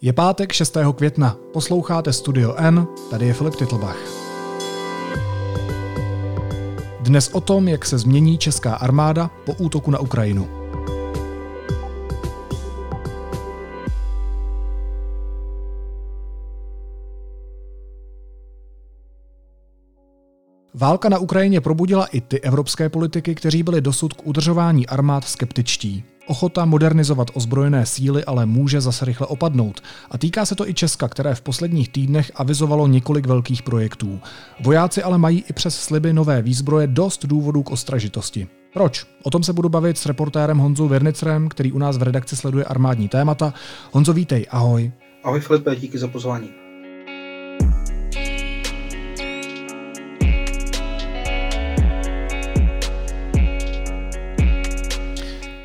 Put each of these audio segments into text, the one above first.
Je pátek 6. května, posloucháte Studio N, tady je Filip Titlbach. Dnes o tom, jak se změní česká armáda po útoku na Ukrajinu. Válka na Ukrajině probudila i ty evropské politiky, kteří byli dosud k udržování armád skeptičtí. Ochota modernizovat ozbrojené síly ale může zase rychle opadnout. A týká se to i Česka, které v posledních týdnech avizovalo několik velkých projektů. Vojáci ale mají i přes sliby nové výzbroje dost důvodů k ostražitosti. Proč? O tom se budu bavit s reportérem Honzou Vernicrem, který u nás v redakci sleduje armádní témata. Honzo, vítej, ahoj. Ahoj Filipe, díky za pozvání.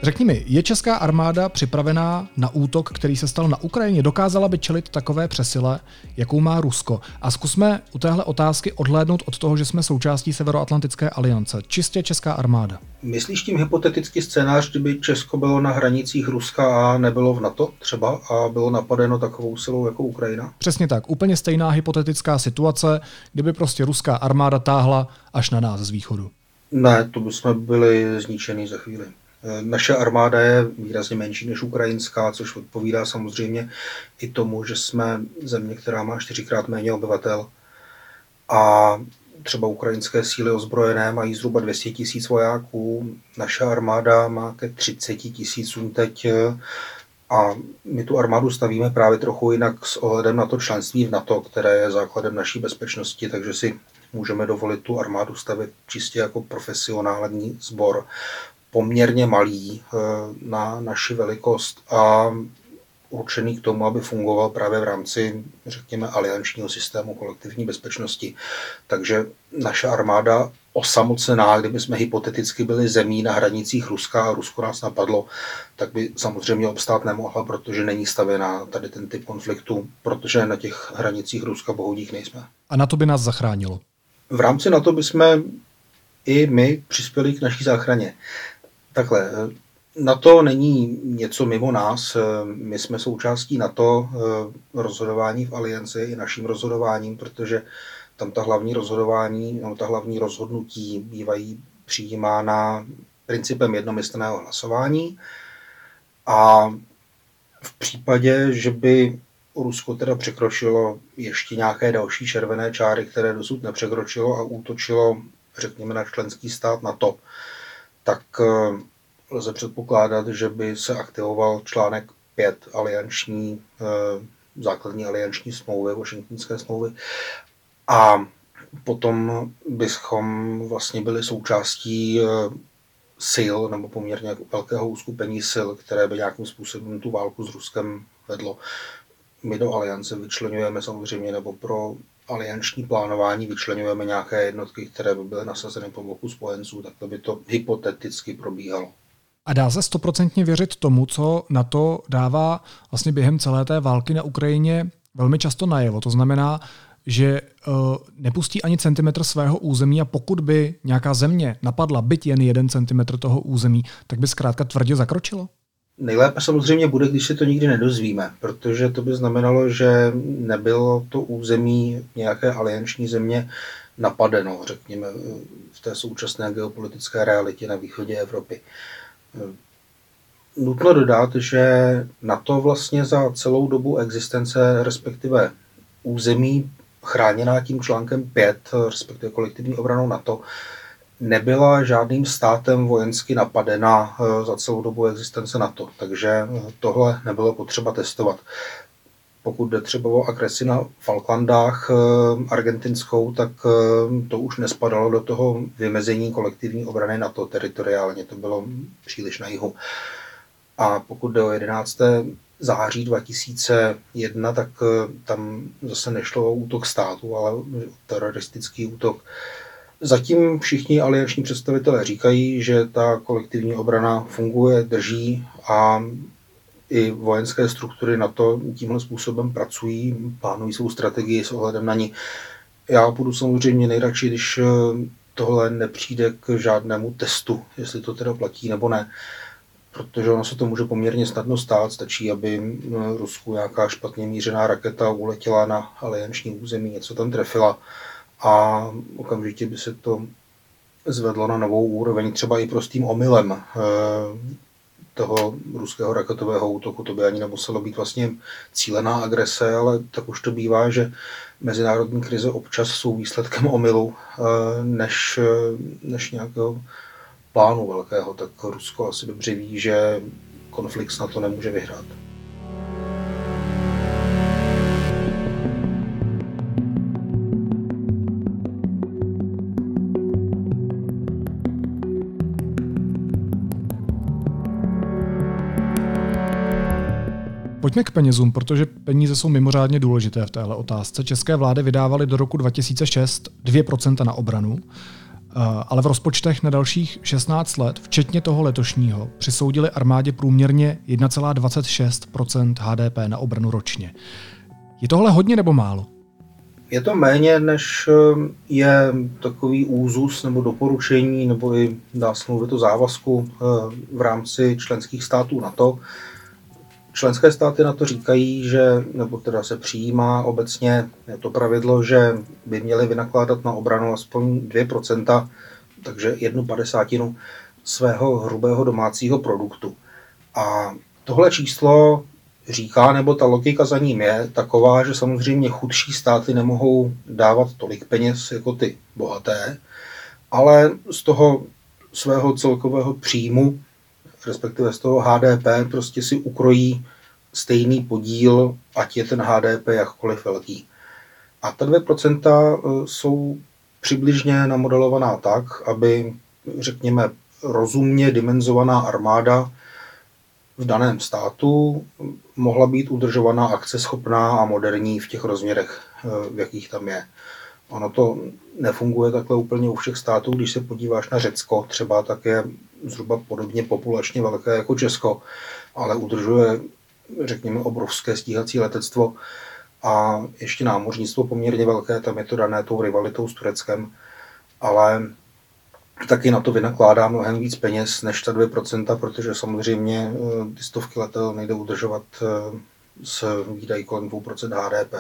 Řekni mi, je česká armáda připravená na útok, který se stal na Ukrajině? Dokázala by čelit takové přesile, jakou má Rusko? A zkusme u téhle otázky odhlédnout od toho, že jsme součástí Severoatlantické aliance. Čistě česká armáda. Myslíš tím hypotetický scénář, kdyby Česko bylo na hranicích Ruska a nebylo v NATO třeba a bylo napadeno takovou silou jako Ukrajina? Přesně tak. Úplně stejná hypotetická situace, kdyby prostě ruská armáda táhla až na nás z východu. Ne, to bychom byli zničený za chvíli. Naše armáda je výrazně menší než ukrajinská, což odpovídá samozřejmě i tomu, že jsme země, která má čtyřikrát méně obyvatel. A třeba ukrajinské síly ozbrojené mají zhruba 200 tisíc vojáků, naše armáda má ke 30 tisícům teď a my tu armádu stavíme právě trochu jinak s ohledem na to členství v NATO, které je základem naší bezpečnosti, takže si můžeme dovolit tu armádu stavit čistě jako profesionální sbor poměrně malý eh, na naši velikost a určený k tomu, aby fungoval právě v rámci, řekněme, aliančního systému kolektivní bezpečnosti. Takže naše armáda osamocená, kdyby jsme hypoteticky byli zemí na hranicích Ruska a Rusko nás napadlo, tak by samozřejmě obstát nemohla, protože není stavěná tady ten typ konfliktu, protože na těch hranicích Ruska bohudích nejsme. A na to by nás zachránilo? V rámci na to bychom i my přispěli k naší záchraně. Takhle, NATO není něco mimo nás. My jsme součástí NATO. Rozhodování v alianci i naším rozhodováním, protože tam ta hlavní rozhodování, no, ta hlavní rozhodnutí bývají přijímána principem jednomyslného hlasování. A v případě, že by Rusko teda překročilo ještě nějaké další červené čáry, které dosud nepřekročilo a útočilo, řekněme, na členský stát NATO, tak eh, lze předpokládat, že by se aktivoval článek 5 alianční, eh, základní alianční smlouvy, Washingtonské smlouvy. A potom bychom vlastně byli součástí eh, sil nebo poměrně velkého uskupení sil, které by nějakým způsobem tu válku s Ruskem vedlo. My do aliance vyčlenujeme samozřejmě, nebo pro alianční plánování vyčlenujeme nějaké jednotky, které by byly nasazeny po boku spojenců, tak to by to hypoteticky probíhalo. A dá se stoprocentně věřit tomu, co na to dává vlastně během celé té války na Ukrajině velmi často najevo. To znamená, že uh, nepustí ani centimetr svého území a pokud by nějaká země napadla byt jen jeden centimetr toho území, tak by zkrátka tvrdě zakročilo? Nejlépe samozřejmě bude, když se to nikdy nedozvíme, protože to by znamenalo, že nebylo to území nějaké alianční země napadeno, řekněme, v té současné geopolitické realitě na východě Evropy. Nutno dodat, že na to vlastně za celou dobu existence, respektive území chráněná tím článkem 5, respektive kolektivní obranou NATO, nebyla žádným státem vojensky napadena eh, za celou dobu existence NATO, takže eh, tohle nebylo potřeba testovat. Pokud jde třeba o agresi na Falklandách eh, argentinskou, tak to už nespadalo do toho vymezení kolektivní obrany NATO teritoriálně, to bylo příliš na jihu. A pokud jde o 11. září 2001, tak tam zase nešlo o útok státu, ale teroristický útok Zatím všichni alianční představitelé říkají, že ta kolektivní obrana funguje, drží a i vojenské struktury na to tímhle způsobem pracují, plánují svou strategii s ohledem na ní. Já budu samozřejmě nejradši, když tohle nepřijde k žádnému testu, jestli to teda platí nebo ne. protože ono se to může poměrně snadno stát. Stačí, aby Rusku nějaká špatně mířená raketa uletěla na alianční území, něco tam trefila a okamžitě by se to zvedlo na novou úroveň, třeba i prostým omylem eh, toho ruského raketového útoku. To by ani nemuselo být vlastně cílená agrese, ale tak už to bývá, že mezinárodní krize občas jsou výsledkem omylu eh, než, eh, než nějakého plánu velkého. Tak Rusko asi dobře ví, že konflikt na to nemůže vyhrát. Pojďme k penězům, protože peníze jsou mimořádně důležité v téhle otázce. České vlády vydávaly do roku 2006 2% na obranu, eh, ale v rozpočtech na dalších 16 let, včetně toho letošního, přisoudili armádě průměrně 1,26% HDP na obranu ročně. Je tohle hodně nebo málo? Je to méně, než eh, je takový úzus nebo doporučení, nebo i dá se mluvit o závazku eh, v rámci členských států NATO. Členské státy na to říkají, že, nebo teda se přijímá obecně to pravidlo, že by měly vynakládat na obranu aspoň 2%, takže jednu padesátinu svého hrubého domácího produktu. A tohle číslo říká, nebo ta logika za ním je taková, že samozřejmě chudší státy nemohou dávat tolik peněz jako ty bohaté, ale z toho svého celkového příjmu respektive z toho HDP, prostě si ukrojí stejný podíl, ať je ten HDP jakkoliv velký. A ta 2% e, jsou přibližně namodelovaná tak, aby, řekněme, rozumně dimenzovaná armáda v daném státu mohla být udržovaná akceschopná a moderní v těch rozměrech, e, v jakých tam je. Ono to nefunguje takhle úplně u všech států. Když se podíváš na Řecko, třeba tak je zhruba podobně populačně velké jako Česko, ale udržuje, řekněme, obrovské stíhací letectvo a ještě námořnictvo poměrně velké, tam je to dané tou rivalitou s Tureckem, ale taky na to vynakládá mnohem víc peněz než ta 2%, protože samozřejmě eh, ty stovky letel nejde udržovat eh, s výdají kolem 2% HDP.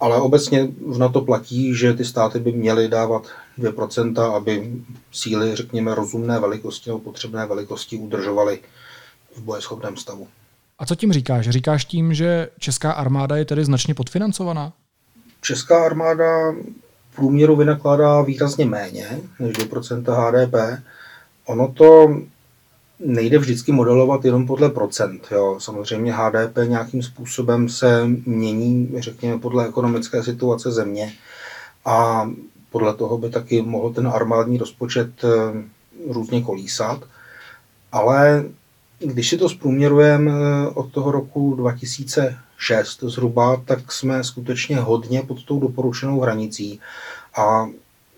Ale obecně v NATO platí, že ty státy by měly dávat 2%, aby síly, řekněme, rozumné velikosti nebo potřebné velikosti udržovaly v bojeschopném stavu. A co tím říkáš? Říkáš tím, že česká armáda je tedy značně podfinancovaná? Česká armáda v průměru vynakládá výrazně méně než 2% HDP. Ono to nejde vždycky modelovat jenom podle procent. Jo. Samozřejmě HDP nějakým způsobem se mění, řekněme, podle ekonomické situace země a podle toho by taky mohl ten armádní rozpočet eh, různě kolísat. Ale když si to zprůměrujeme eh, od toho roku 2006 zhruba, tak jsme skutečně hodně pod tou doporučenou hranicí. A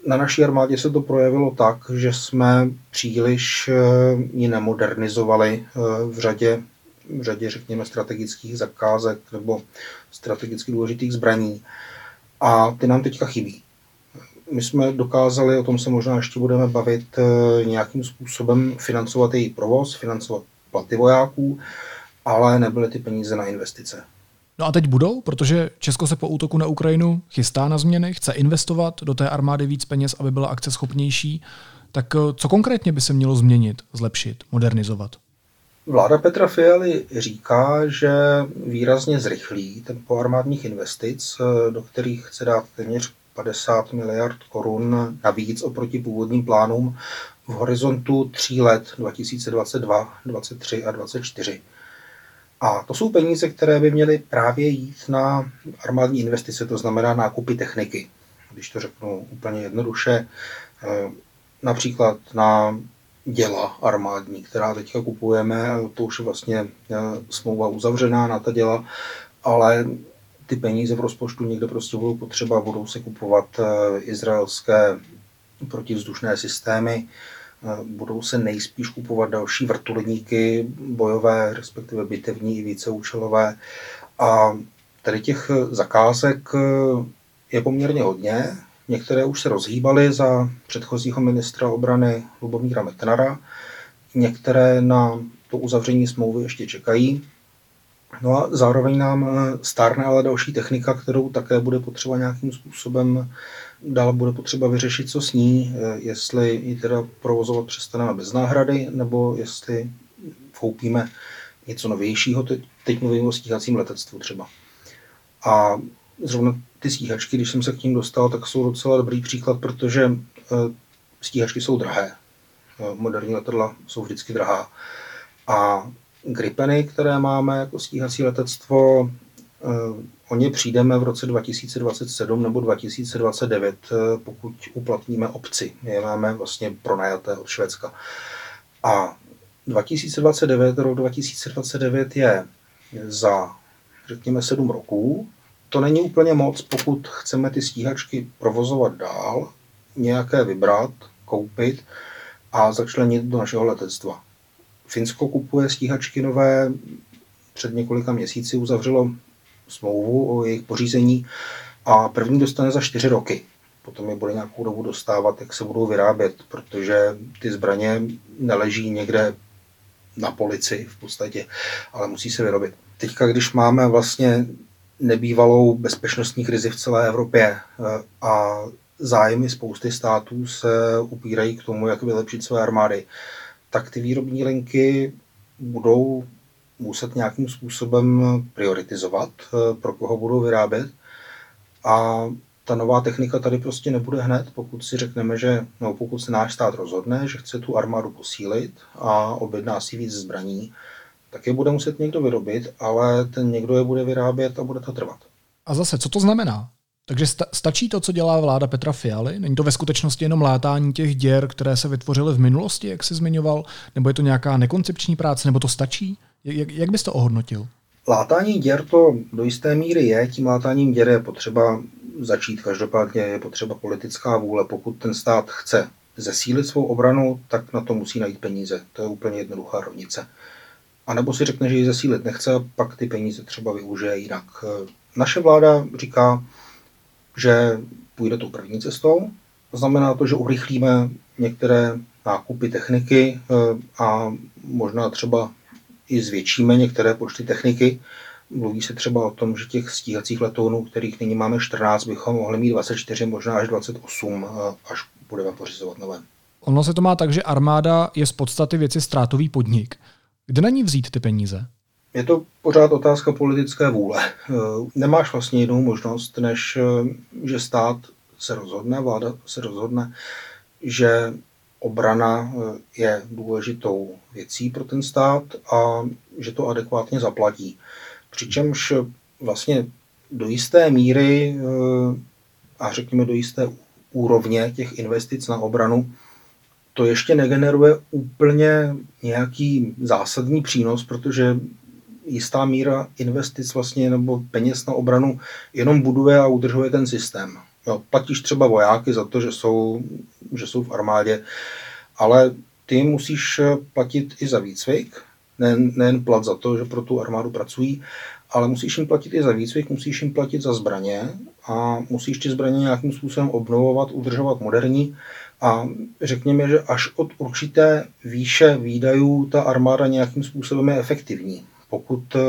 na naší armádě se to projevilo tak, že jsme příliš eh, ji nemodernizovali v řadě, v řadě, řekněme, strategických zakázek nebo strategicky důležitých zbraní. A ty nám teďka chybí. My jsme dokázali, o tom se možná ještě budeme bavit, eh, nějakým způsobem financovat její provoz, financovat platy vojáků, ale nebyly ty peníze na investice. No a teď budou, protože Česko se po útoku na Ukrajinu chystá na změny, chce investovat do té armády víc peněz, aby byla akceschopnější. Tak eh, co konkrétně by se mělo změnit, zlepšit, modernizovat? Vláda Petra Fialy říká, že výrazně zrychlí tempo armádních investic, eh, do kterých chce dát téměř 50 miliard korun navíc oproti původním plánům v horizontu tří let 2022, 2023 a 2024. A to jsou peníze, které by měly právě jít na armádní investice, to znamená nákupy techniky. Když to řeknu úplně jednoduše, eh, například na děla armádní, která teďka kupujeme, to už je vlastně eh, smlouva uzavřená na ta děla, ale ty peníze v rozpočtu někde prostě budou potřeba, budou se kupovat eh, izraelské protivzdušné systémy, budou se nejspíš kupovat další vrtulníky bojové, respektive bitevní i víceúčelové. A tady těch zakázek je poměrně hodně. Některé už se rozhýbaly za předchozího ministra obrany Lubomíra Metnara, některé na to uzavření smlouvy ještě čekají. No a zároveň nám stárne ale další technika, kterou také bude potřeba nějakým způsobem dál bude potřeba vyřešit, co s ní, jestli ji teda provozovat přestaneme bez náhrady, nebo jestli koupíme něco novějšího, teď, teď mluvím o stíhacím letectvu třeba. A zrovna ty stíhačky, když jsem se k tím dostal, tak jsou docela dobrý příklad, protože eh, stíhačky jsou drahé. Eh, moderní letadla jsou vždycky drahá. A Gripeny, které máme jako stíhací letectvo, eh, o ně přijdeme v roce 2027 nebo 2029, pokud uplatníme obci. Je máme vlastně pronajaté od Švédska. A 2029, rok 2029 je za, řekněme, 7 roků. To není úplně moc, pokud chceme ty stíhačky provozovat dál, nějaké vybrat, koupit a začlenit do našeho letectva. Finsko kupuje stíhačky nové, před několika měsíci uzavřelo smlouvu o jejich pořízení a první dostane za čtyři roky. Potom je bude nějakou dobu dostávat, jak se budou vyrábět, protože ty zbraně neleží někde na polici v podstatě, ale musí se vyrobit. Teďka, když máme vlastně nebývalou bezpečnostní krizi v celé Evropě eh, a zájmy spousty států se upírají k tomu, jak vylepšit své armády, tak ty výrobní linky budou muset nějakým způsobem prioritizovat, eh, pro koho budou vyrábět. A ta nová technika tady prostě nebude hned, pokud si řekneme, že, no, pokud se náš stát rozhodne, že chce tu armádu posílit a objedná si víc zbraní, tak je bude muset někdo vyrobit, ale ten někdo je bude vyrábět a bude to trvat. A zase, co to znamená? Takže sta- stačí to, co dělá vláda Petra Fialy? Není to ve skutečnosti jenom látání těch děr, které se vytvořily v minulosti, jak jsi zmiňoval? Nebo je to nějaká nekoncepční práce, nebo to stačí? Jak, jak bys to ohodnotil? Látání děr to do jisté míry je. Tím látáním děr je potřeba začít. Každopádně je potřeba politická vůle. Pokud ten stát chce zesílit svou obranu, tak na to musí najít peníze. To je úplně jednoduchá rovnice. A nebo si řekne, že ji zesílit nechce, pak ty peníze třeba využije jinak. Naše vláda říká, že půjde tou první cestou. To znamená to, že urychlíme některé nákupy techniky eh, a možná třeba i zvětšíme některé počty techniky, Mluví se třeba o tom, že těch stíhacích letounů, kterých nyní máme 14, bychom mohli mít 24, možná až 28, až budeme pořizovat nové. Ono se to má tak, že armáda je z podstaty věci ztrátový podnik. Kde na ní vzít ty peníze? Je to pořád otázka politické vůle. Eh, nemáš vlastně jinou možnost, než eh, že stát se rozhodne, vláda se rozhodne, že obrana eh, je důležitou věcí pro ten stát a že to adekvátně zaplatí. Přičemž vlastně do jisté míry a řekněme do jisté úrovně těch investic na obranu to ještě negeneruje úplně nějaký zásadní přínos, protože jistá míra investic vlastně nebo peněz na obranu jenom buduje a udržuje ten systém. Jo, platíš třeba vojáky za to, že jsou, že jsou v armádě, ale ty musíš platit i za výcvik, nejen, nejen plat za to, že pro tu armádu pracují, ale musíš jim platit i za výcvik, musíš jim platit za zbraně a musíš ty zbraně nějakým způsobem obnovovat, udržovat moderní a řekněme, že až od určité výše výdajů ta armáda nějakým způsobem je efektivní. Pokud, eh,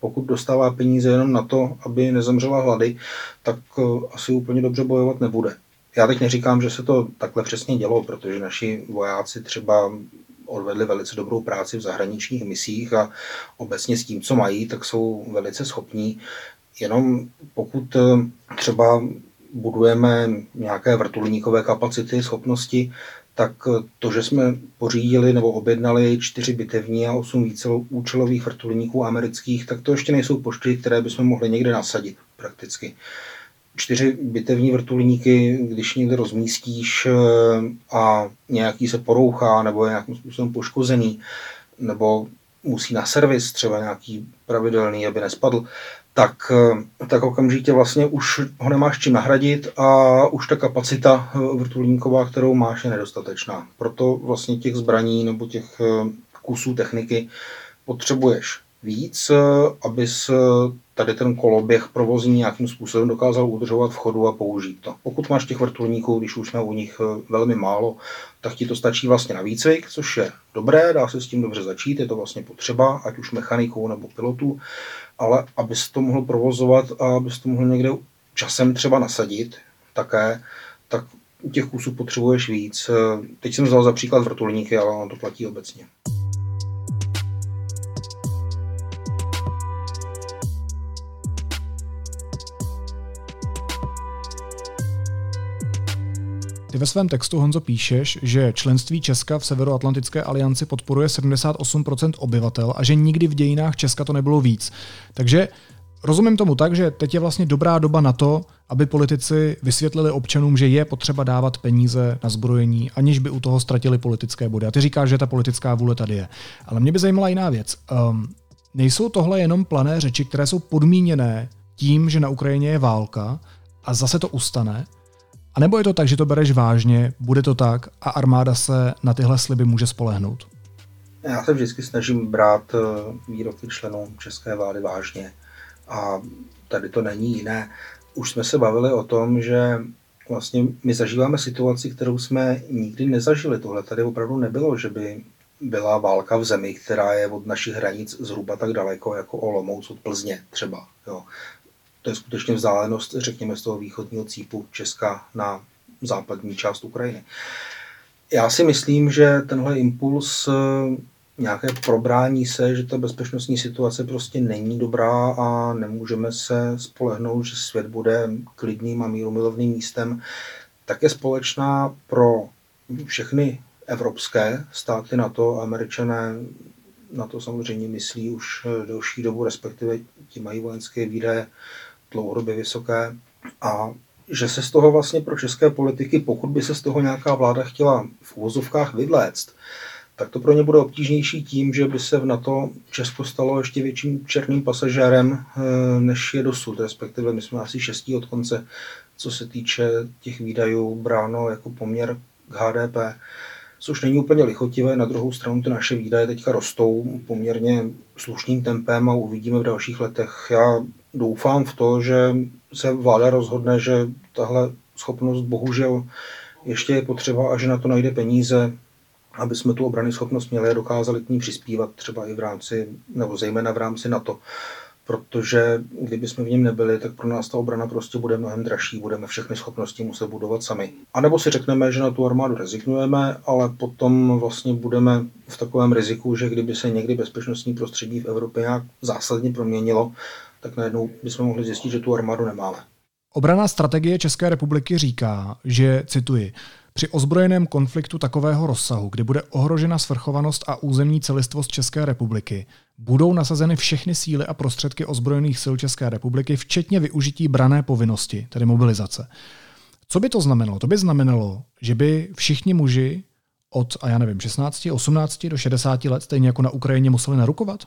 pokud dostává peníze jenom na to, aby nezemřela hlady, tak eh, asi úplně dobře bojovat nebude. Já teď neříkám, že se to takhle přesně dělo, protože naši vojáci třeba odvedli velice dobrou práci v zahraničních misích a obecně s tím, co mají, tak jsou velice schopní. Jenom pokud eh, třeba budujeme nějaké vrtulníkové kapacity, schopnosti, tak eh, to, že jsme pořídili nebo objednali čtyři bitevní a osm více účelových vrtulníků amerických, tak to ještě nejsou pošty, které bychom mohli někde nasadit prakticky. Čtyři bitevní vrtulníky, když někde rozmístíš eh, a nějaký se porouchá nebo je nějakým způsobem poškozený, nebo musí na servis třeba nějaký pravidelný, aby nespadl, tak, eh, tak okamžitě vlastně už ho nemáš čím nahradit a už ta kapacita eh, vrtulníková, kterou máš, je nedostatečná. Proto vlastně těch zbraní nebo těch kusů techniky potřebuješ víc, aby se tady ten koloběh provozní nějakým způsobem dokázal udržovat v chodu a použít to. Pokud máš těch vrtulníků, když už jsme u nich velmi málo, tak ti to stačí vlastně na výcvik, což je dobré, dá se s tím dobře začít, je to vlastně potřeba, ať už mechaniků nebo pilotů, ale abys to mohl provozovat a abys to mohl někde časem třeba nasadit také, tak u těch kusů potřebuješ víc. Teď jsem vzal za příklad vrtulníky, ale ono to platí obecně. Ty ve svém textu, Honzo, píšeš, že členství Česka v Severoatlantické alianci podporuje 78% obyvatel a že nikdy v dějinách Česka to nebylo víc. Takže rozumím tomu tak, že teď je vlastně dobrá doba na to, aby politici vysvětlili občanům, že je potřeba dávat peníze na zbrojení, aniž by u toho ztratili politické body. A ty říkáš, že ta politická vůle tady je. Ale mě by zajímala jiná věc. Um, nejsou tohle jenom plané řeči, které jsou podmíněné tím, že na Ukrajině je válka a zase to ustane? A nebo je to tak, že to bereš vážně, bude to tak a armáda se na tyhle sliby může spolehnout? Já se vždycky snažím brát eh, výroky členů české vlády vážně. A tady to není jiné. Už jsme se bavili o tom, že vlastně my zažíváme situaci, kterou jsme nikdy nezažili. Tohle tady opravdu nebylo, že by byla válka v zemi, která je od našich hranic zhruba tak daleko jako Olomouc od Plzně třeba. Jo to je skutečně vzdálenost, řekněme, z toho východního cípu Česka na západní část Ukrajiny. Já si myslím, že tenhle impuls eh, nějaké probrání se, že ta bezpečnostní situace prostě není dobrá a nemůžeme se spolehnout, že svět bude klidným a mírumilovným místem, tak je společná pro všechny evropské státy na to, američané na to samozřejmě myslí už eh, delší dobu, respektive ti mají vojenské výdaje dlouhodobě vysoké a že se z toho vlastně pro české politiky, pokud by se z toho nějaká vláda chtěla v úvozovkách vydléct, tak to pro ně bude obtížnější tím, že by se v NATO Česko stalo ještě větším černým pasažérem, eh, než je dosud. Respektive my jsme asi šestí od konce, co se týče těch výdajů bráno jako poměr k HDP, což není úplně lichotivé. Na druhou stranu ty naše výdaje teďka rostou poměrně slušným tempem a uvidíme v dalších letech. Já doufám v to, že se vláda rozhodne, že tahle schopnost bohužel ještě je potřeba a že na to najde peníze, aby jsme tu obrany schopnost měli a dokázali k ní přispívat třeba i v rámci, nebo zejména v rámci NATO. Protože kdyby jsme v něm nebyli, tak pro nás ta obrana prostě bude mnohem dražší, budeme všechny schopnosti muset budovat sami. A nebo si řekneme, že na tu armádu rezignujeme, ale potom vlastně budeme v takovém riziku, že kdyby se někdy bezpečnostní prostředí v Evropě nějak zásadně proměnilo, tak najednou bychom mohli zjistit, že tu armádu nemáme. Obraná strategie České republiky říká, že, cituji, při ozbrojeném konfliktu takového rozsahu, kdy bude ohrožena svrchovanost a územní celistvost České republiky, budou nasazeny všechny síly a prostředky ozbrojených sil České republiky, včetně využití brané povinnosti, tedy mobilizace. Co by to znamenalo? To by znamenalo, že by všichni muži od, a já nevím, 16, 18 do 60 let, stejně jako na Ukrajině, museli narukovat?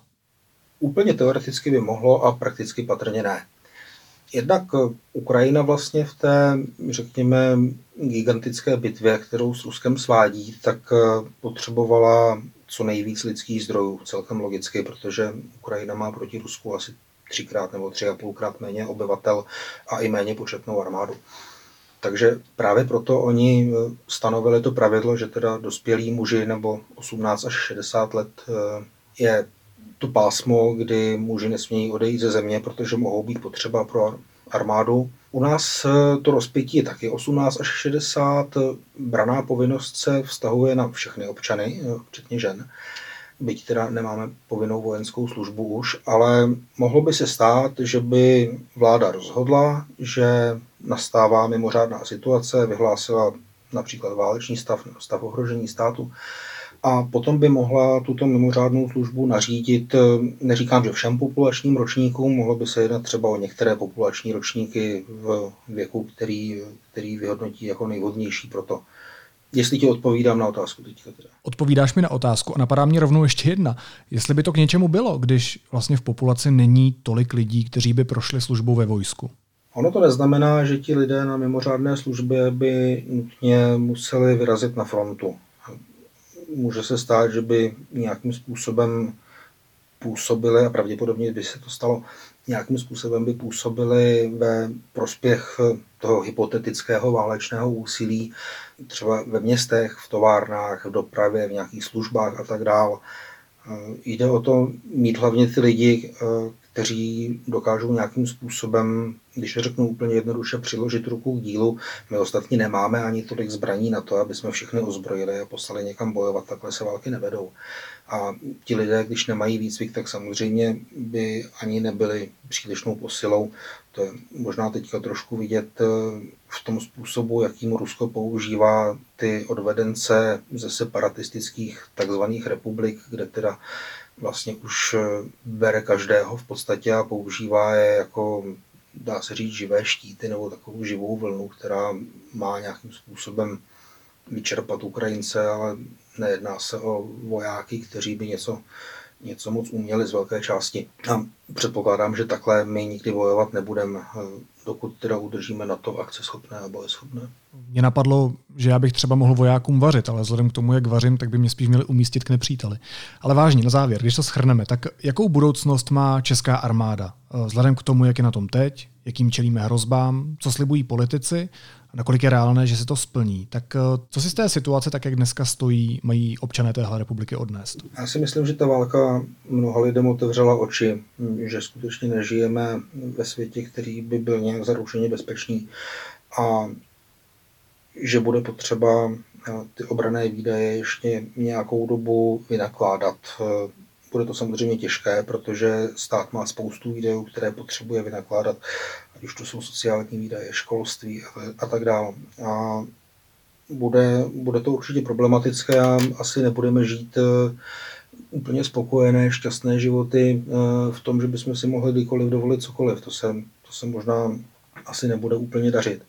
Úplně teoreticky by mohlo a prakticky patrně ne. Jednak eh, Ukrajina vlastně v té, řekněme, gigantické bitvě, kterou s Ruskem svádí, tak eh, potřebovala co nejvíc lidských zdrojů, celkem logicky, protože Ukrajina má proti Rusku asi třikrát nebo tři a půlkrát méně obyvatel a i méně početnou armádu. Takže právě proto oni eh, stanovili to pravidlo, že teda dospělí muži nebo 18 až 60 let je to pásmo, kdy muži nesmějí odejít ze země, protože mohou být potřeba pro armádu. U nás eh, to rozpětí je taky 18 až 60. Braná povinnost se vztahuje na všechny občany, eh, včetně žen. Byť teda nemáme povinnou vojenskou službu už, ale mohlo by se stát, že by vláda rozhodla, že nastává mimořádná situace, vyhlásila například válečný stav stav ohrožení státu a potom by mohla tuto mimořádnou službu nařídit, eh, neříkám, že všem populačním ročníkům, mohlo by se jednat třeba o některé populační ročníky v věku, který, který vyhodnotí jako nejvhodnější pro to. Jestli ti odpovídám na otázku teďka teda. Odpovídáš mi na otázku a napadá mě rovnou ještě jedna. Jestli by to k něčemu bylo, když vlastně v populaci není tolik lidí, kteří by prošli službou ve vojsku? Ono to neznamená, že ti lidé na mimořádné službě by nutně museli vyrazit na frontu může se stát, že by nějakým způsobem působily, a pravděpodobně by se to stalo, nějakým způsobem by působily ve prospěch toho hypotetického válečného úsilí, třeba ve městech, v továrnách, v dopravě, v nějakých službách a tak dále. Jde o to mít hlavně ty lidi, kteří dokážou nějakým způsobem, když řeknu úplně jednoduše, přiložit ruku k dílu. My ostatní nemáme ani tolik zbraní na to, aby jsme všechny ozbrojili a poslali někam bojovat. Takhle se války nevedou. A ti lidé, když nemají výcvik, tak samozřejmě by ani nebyli přílišnou posilou. To je možná teďka trošku vidět eh, v tom způsobu, jakým Rusko používá ty odvedence ze separatistických takzvaných republik, kde teda vlastně už eh, bere každého v podstatě a používá je jako, dá se říct, živé štíty nebo takovou živou vlnu, která má nějakým způsobem vyčerpat Ukrajince, ale nejedná se o vojáky, kteří by něco, něco moc uměli z velké části. A předpokládám, že takhle my nikdy bojovat nebudeme, dokud teda udržíme na to akceschopné a bojeschopné. Mě napadlo, že já bych třeba mohl vojákům vařit, ale vzhledem k tomu, jak vařím, tak by mě spíš měli umístit k nepříteli. Ale vážně, na závěr, když to schrneme, tak jakou budoucnost má česká armáda? Eh, vzhledem k tomu, jak je na tom teď, jakým čelíme hrozbám, co slibují politici nakolik je reálné, že se to splní. Tak eh, co si z té situace, tak jak dneska stojí, mají občané téhle republiky odnést? Já si myslím, že ta válka mnoha lidem otevřela oči, že skutečně nežijeme ve světě, který by byl nějak zaručeně bezpečný a že bude potřeba eh, ty obrané výdaje ještě nějakou dobu vynakládat. Eh, bude to samozřejmě těžké, protože stát má spoustu výdajů, které potřebuje vynakládat už to jsou sociální výdaje, školství a, tak dále. A bude, bude to určitě problematické a asi nebudeme žít uh, úplně spokojené, šťastné životy v tom, že bychom si mohli kdykoliv dovolit cokoliv. To se, se možná asi nebude úplně dařit.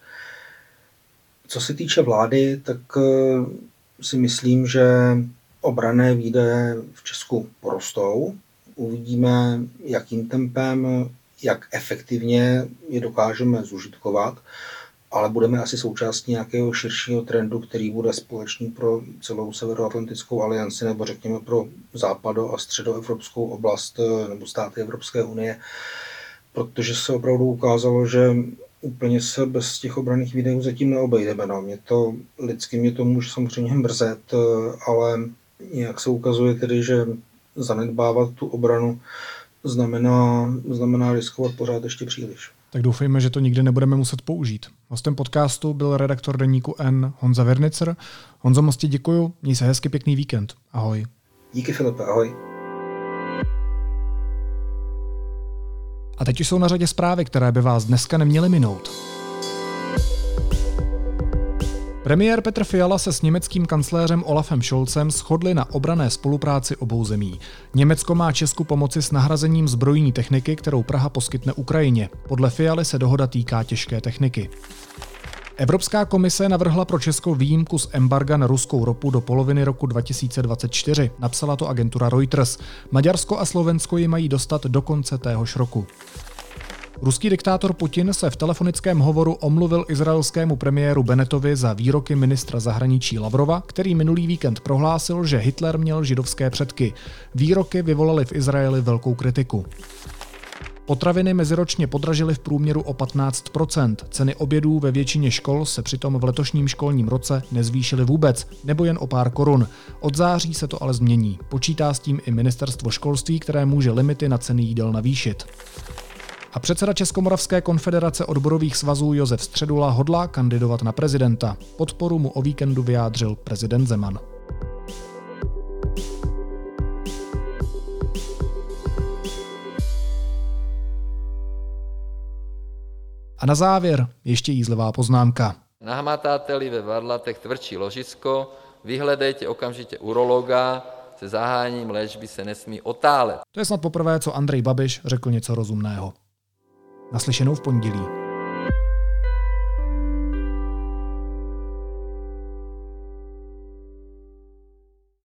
Co se týče vlády, tak uh, si myslím, že obrané výdaje v Česku porostou. Uvidíme, jakým tempem jak efektivně je dokážeme zužitkovat, ale budeme asi součástí nějakého širšího trendu, který bude společný pro celou Severoatlantickou alianci nebo řekněme pro západo- a středoevropskou oblast eh, nebo státy Evropské unie, protože se opravdu ukázalo, že úplně se bez těch obraných výdajů zatím neobejdeme. No, mě to, lidsky mě to může samozřejmě mrzet, ale jak se ukazuje tedy, že zanedbávat tu obranu znamená, znamená riskovat pořád ještě příliš. Tak doufejme, že to nikdy nebudeme muset použít. Hostem podcastu byl redaktor deníku N Honza Vernicer. Honzo, moc ti děkuju, měj se hezky pěkný víkend. Ahoj. Díky Filipe, ahoj. A teď jsou na řadě zprávy, které by vás dneska neměly minout. Premiér Petr Fiala se s německým kancléřem Olafem Scholzem shodli na obrané spolupráci obou zemí. Německo má Česku pomoci s nahrazením zbrojní techniky, kterou Praha poskytne Ukrajině. Podle Fialy se dohoda týká těžké techniky. Evropská komise navrhla pro Česko výjimku z embarga na ruskou ropu do poloviny roku 2024. Napsala to agentura Reuters. Maďarsko a Slovensko ji mají dostat do konce téhož roku. Ruský diktátor Putin se v telefonickém hovoru omluvil izraelskému premiéru Benetovi za výroky ministra zahraničí Lavrova, který minulý víkend prohlásil, že Hitler měl židovské předky. Výroky vyvolaly v Izraeli velkou kritiku. Potraviny meziročně podražily v průměru o 15% Ceny obědů ve většině škol se přitom v letošním školním roce nezvýšily vůbec, nebo jen o pár korun. Od září se to ale změní. Počítá s tím i ministerstvo školství, které může limity na ceny jídel navýšit. A předseda Českomoravské konfederace odborových svazů Josef Středula hodlá kandidovat na prezidenta. Podporu mu o víkendu vyjádřil prezident Zeman. A na závěr ještě jízlivá poznámka. Nahmatáte-li ve varlatech tvrdší ložisko, vyhledejte okamžitě urologa, se zahájením léčby se nesmí otálet. To je snad poprvé, co Andrej Babiš řekl něco rozumného. Naslyšenou v pondělí.